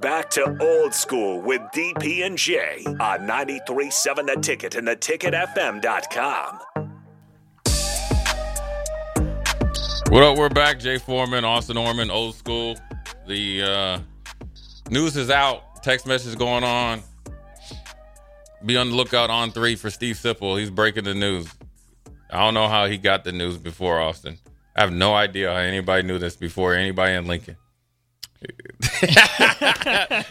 Back to old school with DP and J on 93.7 The Ticket and theticketfm.com. What up? We're back. Jay Foreman, Austin Orman, old school. The uh, news is out. Text message going on. Be on the lookout on three for Steve Sipple. He's breaking the news. I don't know how he got the news before Austin. I have no idea how anybody knew this before anybody in Lincoln.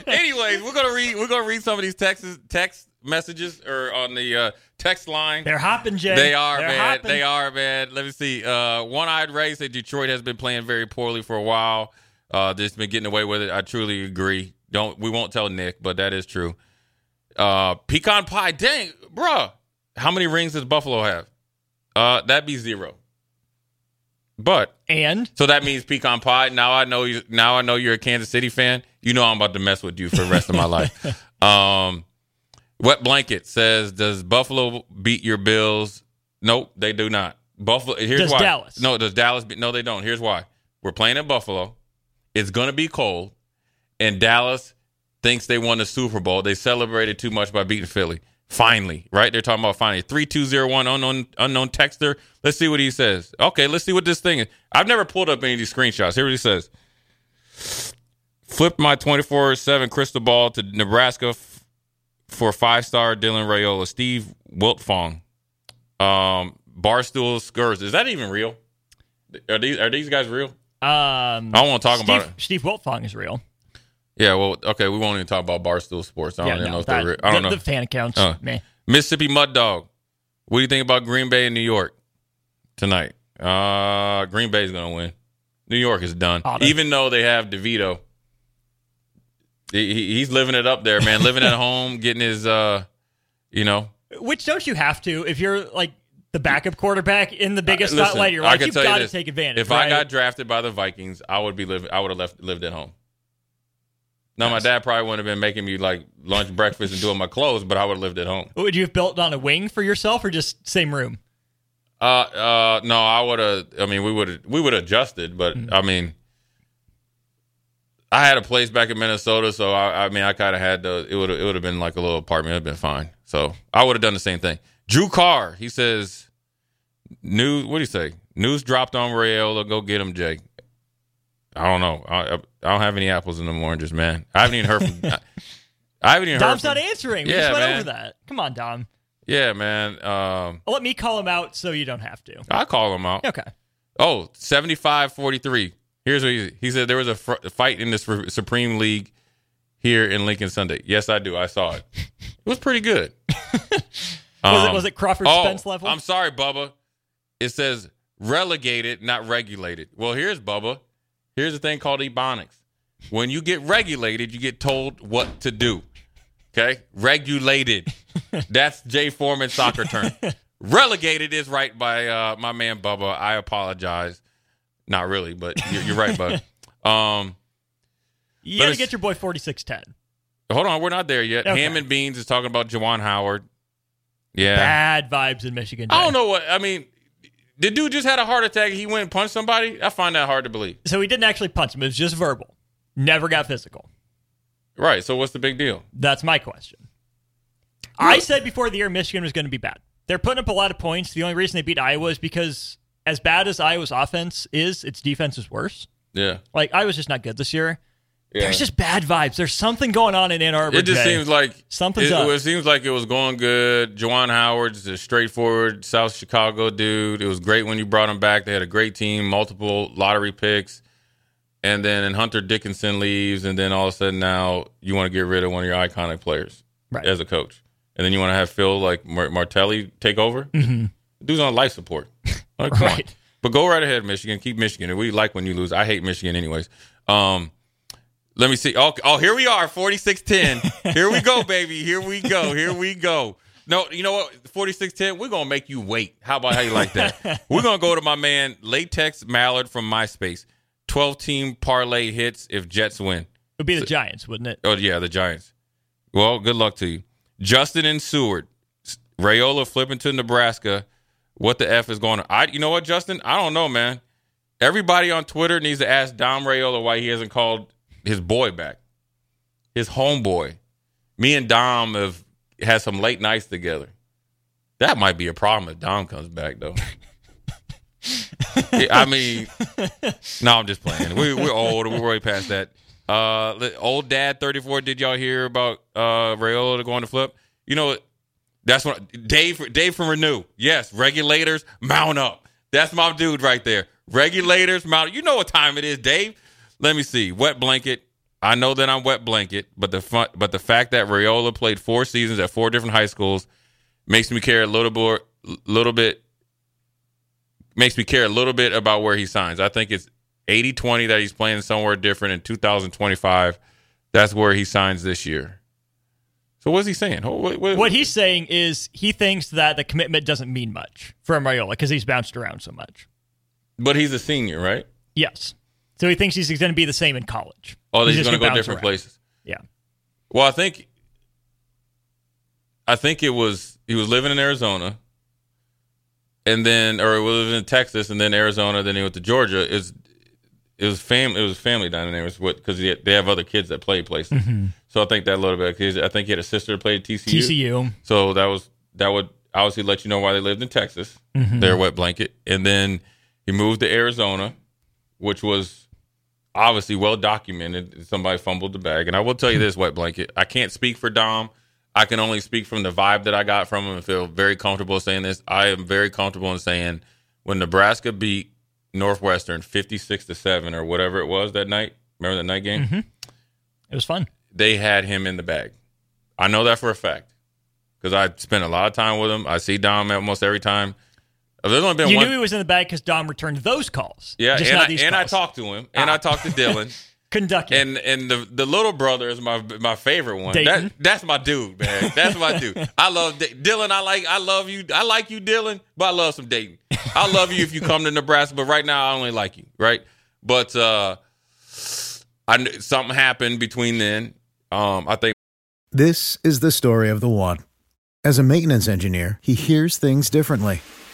Anyways, we're gonna read we're gonna read some of these text text messages or on the uh, text line. They're hopping, Jay. They are, They're man. hopping. They are, man. Let me see. Uh, One Eyed Ray said Detroit has been playing very poorly for a while. Uh, they've been getting away with it. I truly agree. Don't we won't tell Nick, but that is true. Uh, pecan pie, dang, bruh. How many rings does Buffalo have? Uh, that'd be zero. But And so that means pecan pie. Now I know you. Now I know you're a Kansas City fan. You know I'm about to mess with you for the rest of my life. Um, wet blanket says, "Does Buffalo beat your Bills?" Nope, they do not. Buffalo. Here's Does why. Dallas? No, does Dallas? Beat, no, they don't. Here's why. We're playing in Buffalo. It's gonna be cold, and Dallas thinks they won the Super Bowl. They celebrated too much by beating Philly. Finally, right? They're talking about finally. Three two zero one unknown unknown texter. Let's see what he says. Okay, let's see what this thing is. I've never pulled up any of these screenshots. Here what he says. Flipped my twenty four seven crystal ball to Nebraska f- for five star Dylan Raiola. Steve Wiltfong. Um, Barstool Skurs. Is that even real? Are these are these guys real? um, I don't want to talk Steve, about it. Steve Wiltfong is real. Yeah, well, okay, we won't even talk about Barstool Sports. I don't yeah, even no, know if that- they're. I don't the, know. the fan accounts. Uh. man. Mississippi Mud Dog. What do you think about Green Bay and New York tonight? Uh, Green Bay's gonna win. New York is done. Auto. Even though they have DeVito, he, he- he's living it up there, man. living at home, getting his, uh, you know, Which don't you have to if you're like the backup quarterback in the biggest Uh, listen, spotlight? You're I like can you've tell you got to take advantage. Of it. If I got drafted by the Vikings, I would be living. I would have left lived at home. Now, my dad probably wouldn't have been making me like lunch, breakfast, and doing my clothes, but I would have lived at home. would you have built on a wing for yourself or just same room? Uh, uh, no, I would have. I mean, we would have. We would have adjusted, but Mm-hmm. I mean, I had a place back in Minnesota, so I, I mean, I kind of had to. It would. It would have been like a little apartment. It'd been fine. So I would have done the same thing. Drew Carr, he says, news. What do you say? News dropped on Raiola. Go get him, Jake. I don't know. I, I, I don't have any apples in the oranges, man. I haven't even heard from. I, I haven't even Dom's heard. Dom's not From, answering. We Yeah, just went man. over that. Come on, Dom. yeah, man. Um, Let me call him out so you don't have to. I call him out. Okay. Oh, 75 43. Here's what he, he said there was a fr- fight in this Su- Supreme League here in Lincoln Sunday. Yes, I do. I saw it. It was pretty good. Was, it, Um, was it Crawford oh, Spence level? I'm sorry, Bubba. It says relegated, not regulated. Well, here's Bubba. Here's the thing called ebonics. When you get regulated, you get told what to do. Okay? Regulated. That's Jay Foreman soccer term. Relegated is right by uh, my man Bubba. I apologize. Not really, but you're, you're right, bud. Um, you got to get your boy 4610. hold on, we're not there yet. Okay. Ham and Beans is talking about Juwan Howard. Yeah. Bad vibes in Michigan. I don't know what I mean. The dude just had a heart attack. He went and punched somebody. I find that hard to believe. So he didn't actually punch him. It was just verbal. Never got physical. Right. So what's the big deal? That's my question. I said before the year Michigan was going to be bad. They're putting up a lot of points. The only reason they beat Iowa is because as bad as Iowa's offense is, its defense is worse. Yeah. Like Iowa's just not good this year. Yeah. There's just bad vibes. There's something going on in Ann Arbor. It just Jay. seems like Something's it, up. It seems like it was going good. Juwan Howard's a straightforward South Chicago dude. It was great when you brought him back. They had a great team, multiple lottery picks, and then and Hunter Dickinson leaves, and then all of a sudden now you want to get rid of one of your iconic players Right. as a coach, and then you want to have Phil like Martelli take over. Mm-hmm. Dude's on life support. Like, on. Right. But go right ahead, Michigan. Keep Michigan. We like when you lose. I hate Michigan anyways. Um, let me see. Oh, oh here we are, 46-10. Here we go, baby. Here we go. Here we go. No, you know what? 46-10, we're going to make you wait. How about how you like that? we're going to go to my man, Latex Mallard from MySpace. 12-team parlay hits if Jets win. It would be the Giants, wouldn't it? Oh, yeah, the Giants. Well, good luck to you. Justin and Seward. Raiola flipping to Nebraska. What the F is going on? I, you know what, Justin? I don't know, man. Everybody on Twitter needs to ask Dom Raiola why he hasn't called his boy back, his homeboy. Me and Dom have had some late nights together. That might be a problem if Dom comes back, though. I mean, no, I'm just playing. We, we're old. We're way past that. Uh, old dad, 34. Did y'all hear about uh Raiola going to flip? You know, that's what Dave. Dave from Renew. Yes, regulators mount up. That's my dude right there. Regulators mount. You know what time it is, Dave. Let me see. Wet blanket. I know that I'm wet blanket, but the fun, but the fact that Raiola played four seasons at four different high schools makes me care a little bit. Little bit makes me care a little bit about where he signs. I think it's 80-20 that he's playing somewhere different in 2025. That's where he signs this year. So what's he saying? What, what- What he's saying is he thinks that the commitment doesn't mean much for Mariola because he's bounced around so much. but he's a senior, right? Yes. So he thinks he's going to be the same in college. Oh, he's, just going to go different around. places. Yeah. Well, I think I think it was he was living in Arizona, and then or he was in Texas, and then Arizona, then he went to Georgia. Is it was fam it was family down there. It was what because they have other kids that play places. Mm-hmm. So I think that a little bit. 'cause I think he had a sister that played TCU. TCU. So that was that would obviously let you know why they lived in Texas. Mm-hmm. Their wet blanket, and then he moved to Arizona, which was obviously well documented. Somebody fumbled the bag, and I will tell you hmm. this, wet blanket. I can't speak for Dom. I can only speak from the vibe that I got from him and feel very comfortable saying this. I am very comfortable in saying when Nebraska beat Northwestern fifty six to seven or whatever it was that night. Remember that night game? Mm-hmm. It was fun. they had him in the bag. I know that for a fact because I spent a lot of time with him. I see Dom almost every time. There's only been You one. knew he was in the bag because Dom returned those calls. yeah, just and, not I, these and I talked to him, and I talked to Dylan, Couldn't duck it. and and the the little brother is my my favorite one. Dayton? That that's my dude, man. That's my dude. I love Da- Dylan. I like I love you. I like you, Dylan, but I love some Dayton. I love you if you come to Nebraska, but right now I only like you, right? But uh I something happened between then. Um, I think. This is the story of the one. As a maintenance engineer, he hears things differently.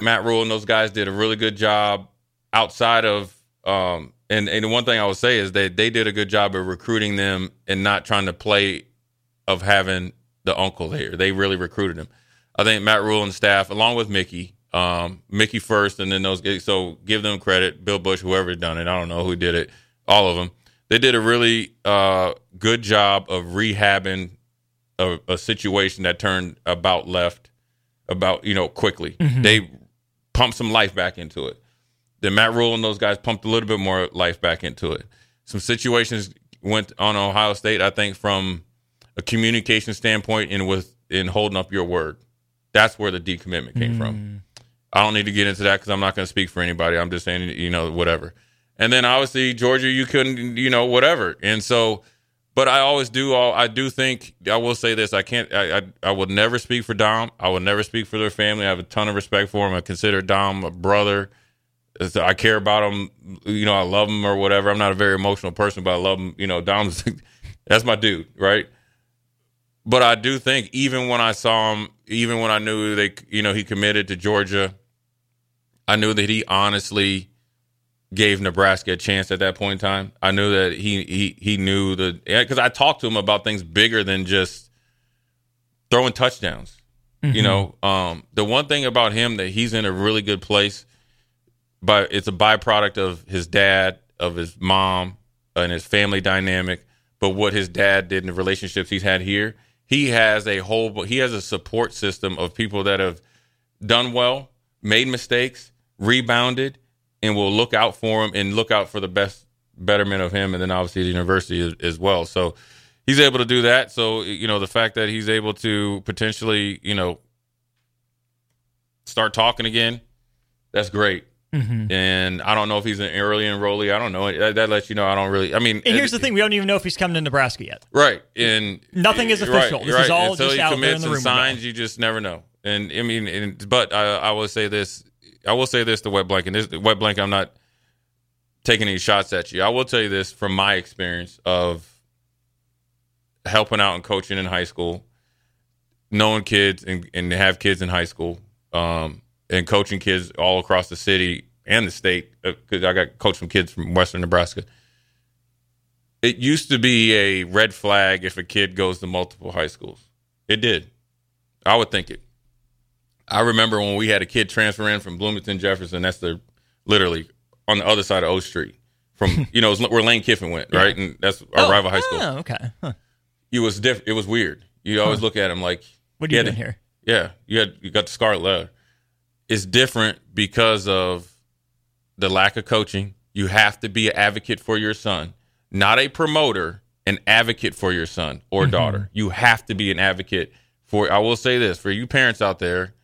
Matt Rhule and those guys did a really good job outside of um and, and the one thing I would say is that they did a good job of recruiting them and not trying to play of having the uncle here. They really recruited him. I think Matt Rhule and staff, along with Mickey, um, Mickey first, and then those. So give them credit. Bill Busch, whoever done it, I don't know who did it. All of them. They did a really uh, good job of rehabbing a, a, situation that turned about left, about you know quickly. Mm-hmm. They pumped some life back into it. Then Matt Rhule and those guys pumped a little bit more life back into it. Some situations went on Ohio State, I think, from a communication standpoint and with in holding up your word. That's where the decommitment came mm. from. I don't need to get into that because I'm not going to speak for anybody. I'm just saying, you know, whatever. And then obviously Georgia, you couldn't, you know, whatever. And so, but I always do. All I do think I will say this. I can't. I, I I would never speak for Dom. I would never speak for their family. I have a ton of respect for him. I consider Dom a brother. I care about him. You know, I love him or whatever. I'm not a very emotional person, but I love him. You know, Dom's that's my dude, right? But I do think even when I saw him, even when I knew they, you know, he committed to Georgia, I knew that he honestly gave Nebraska a chance at that point in time. I knew that he he he knew the because I talked to him about things bigger than just throwing touchdowns. Mm-hmm. You know, um, the one thing about him that he's in a really good place but it's a byproduct of his dad, of his mom, and his family dynamic. But what his dad did in the relationships he's had here, he has a whole, he has a support system of people that have done well, made mistakes, rebounded, and we'll look out for him and look out for the best betterment of him, and then obviously the university as, as well. So he's able to do that. So you know the fact that he's able to potentially, you know, start talking again, that's great. Mm-hmm. And I don't know if he's an early enrollee. I don't know. That, that, lets you know I don't really. I mean, and here's it, the thing: we don't even know if he's coming to Nebraska yet. Right. And nothing is official. Right, this right. is all Until just out there in the room. signs, you just never know. And I mean, and, but I, I will say this. I will say this to Wet Blank, and this Wet Blank. I'm not taking any shots at you. I will tell you this from my experience of helping out and coaching in high school, knowing kids and, and have kids in high school, um, and coaching kids all across the city and the state because uh, I got coached some kids from Western Nebraska. It used to be a red flag if a kid goes to multiple high schools. It did. I would think it. I remember when we had a kid transfer in from Bloomington Jefferson. That's the literally on the other side of O Street from you know where Lane Kiffin went, yeah. right? And that's our oh, rival high school. Oh, okay. Huh. It was different. It was weird. You always huh. look at him like, "What are you doing here?" Yeah, you had you got the scarlet letter. It's different because of the lack of coaching. You have to be an advocate for your son, not a promoter, an advocate for your son or mm-hmm. daughter. You have to be an advocate for. I will say this for you parents out there,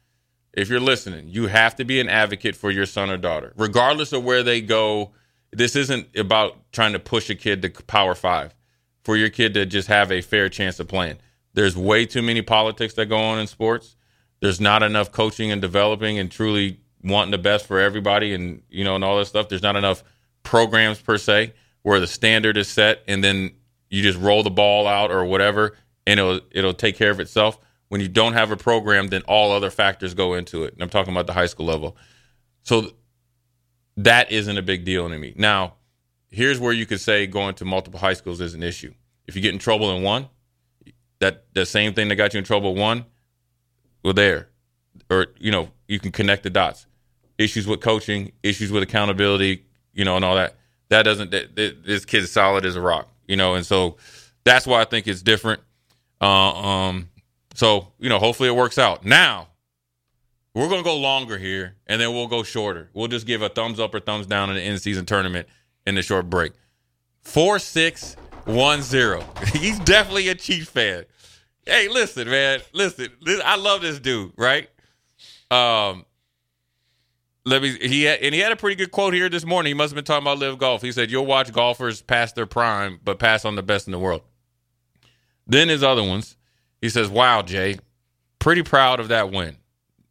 if you're listening, you have to be an advocate for your son or daughter, regardless of where they go. This isn't about trying to push a kid to Power Five. For your kid to just have a fair chance of playing. There's way too many politics that go on in sports. There's not enough coaching and developing and truly wanting the best for everybody and you know and all that stuff there's not enough programs per se where the standard is set and then you just roll the ball out or whatever and it'll it'll take care of itself when you don't have a program then all other factors go into it and i'm talking about the high school level so that isn't a big deal to me now here's where you could say going to multiple high schools is an issue if you get in trouble in one that the same thing that got you in trouble one well there or you know you can connect the dots issues with coaching, issues with accountability, you know, and all that. That doesn't. This kid's solid as a rock, you know, and so that's why I think it's different. Uh, um, so you know, hopefully it works out. Now we're gonna go longer here, and then we'll go shorter. We'll just give a thumbs up or thumbs down in the end season tournament in the short break. Four six one zero. He's definitely a Chiefs fan. Hey, listen, man, listen. I love this dude, right? Um, let me he had, and he had a pretty good quote here this morning. He must have been talking about live golf. He said, "You'll watch golfers pass their prime, but pass on the best in the world." Then his other ones, he says, "Wow, Jay, pretty proud of that win.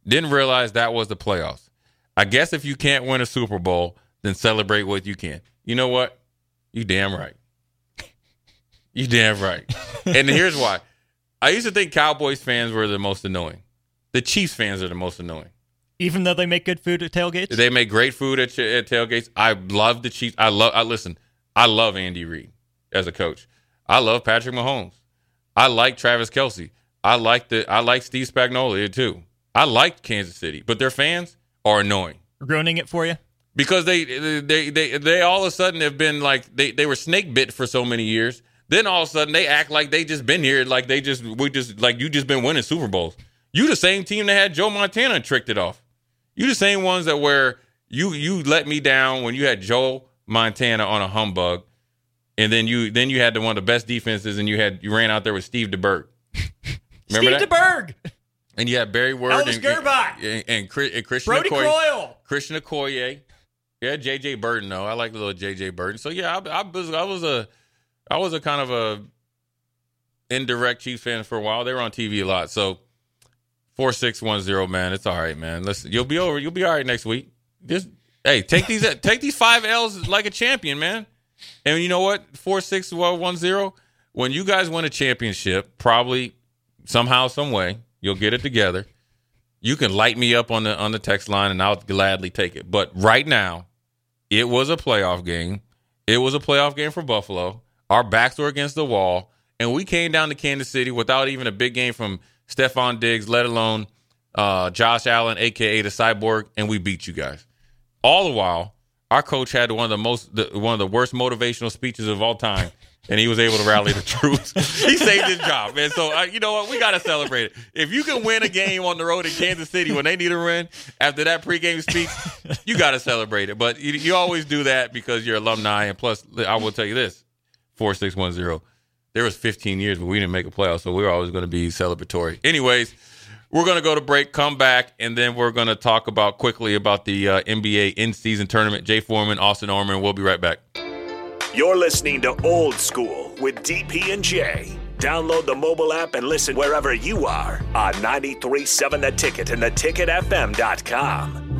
Didn't realize that was the playoffs. I guess if you can't win a Super Bowl, then celebrate what you can. You know what? You damn right. you damn right. and here's why. I used to think Cowboys fans were the most annoying. The Chiefs fans are the most annoying." Even though they make good food at tailgates, they make great food at, at tailgates. I love the Chiefs. I love. I listen. I love Andy Reid as a coach. I love Patrick Mahomes. I like Travis Kelce. I like the. I like Steve Spagnuolo too. I like Kansas City, but their fans are annoying Ruining it for you. because they they they they all of a sudden have been like they they were snake bit for so many years. Then all of a sudden they act like they just been here, like they just we just like you just been winning Super Bowls. You the same team that had Joe Montana tricked it off. You the same ones that where you you let me down when you had Joe Montana on a humbug, and then you then you had the one of the best defenses, and you had you ran out there with Steve DeBerg. Remember Steve that? DeBerg, And you had Barry Word Elvis and, Grbac. and, and, Chris- and Christian Brodie Okoye. Croyle. Christian Okoye. Yeah, JJ Birden though. I like the little JJ Birden. So yeah, I, I was I was a I was a kind of a indirect Chiefs fan for a while. They were on TV a lot. So four six one zero, man. It's all right, man. Listen, you'll be over. You'll be all right next week. Just hey, take these take these five L's like a champion, man. And you know what? Four six one zero. When you guys win a championship, probably somehow, some way, you'll get it together. You can light me up on the on the text line, and I'll gladly take it. But right now, it was a playoff game. It was a playoff game for Buffalo. Our backs were against the wall, and we came down to Kansas City without even a big game from Stefon Diggs, let alone uh, Josh Allen, aka the Cyborg, and we beat you guys. All the while, our coach had one of the most, the, one of the worst motivational speeches of all time, and he was able to rally the troops. he saved his job, man. So uh, you know what? We got to celebrate it. If you can win a game on the road in Kansas City when they need a win after that pregame speech, you got to celebrate it. But you, you always do that because you're alumni, and plus, I will tell you this: four six one zero. There was 15 years, but we didn't make a playoff, so we we're always going to be celebratory. Anyways. We're going to go to break, come back, and then we're going to talk about quickly about the uh, NBA in-season tournament. Jay Foreman, Austin Orman. We'll be right back. You're listening to Old School with DP and Jay. Download the mobile app and listen wherever you are on 937 The Ticket and theticketfm.com.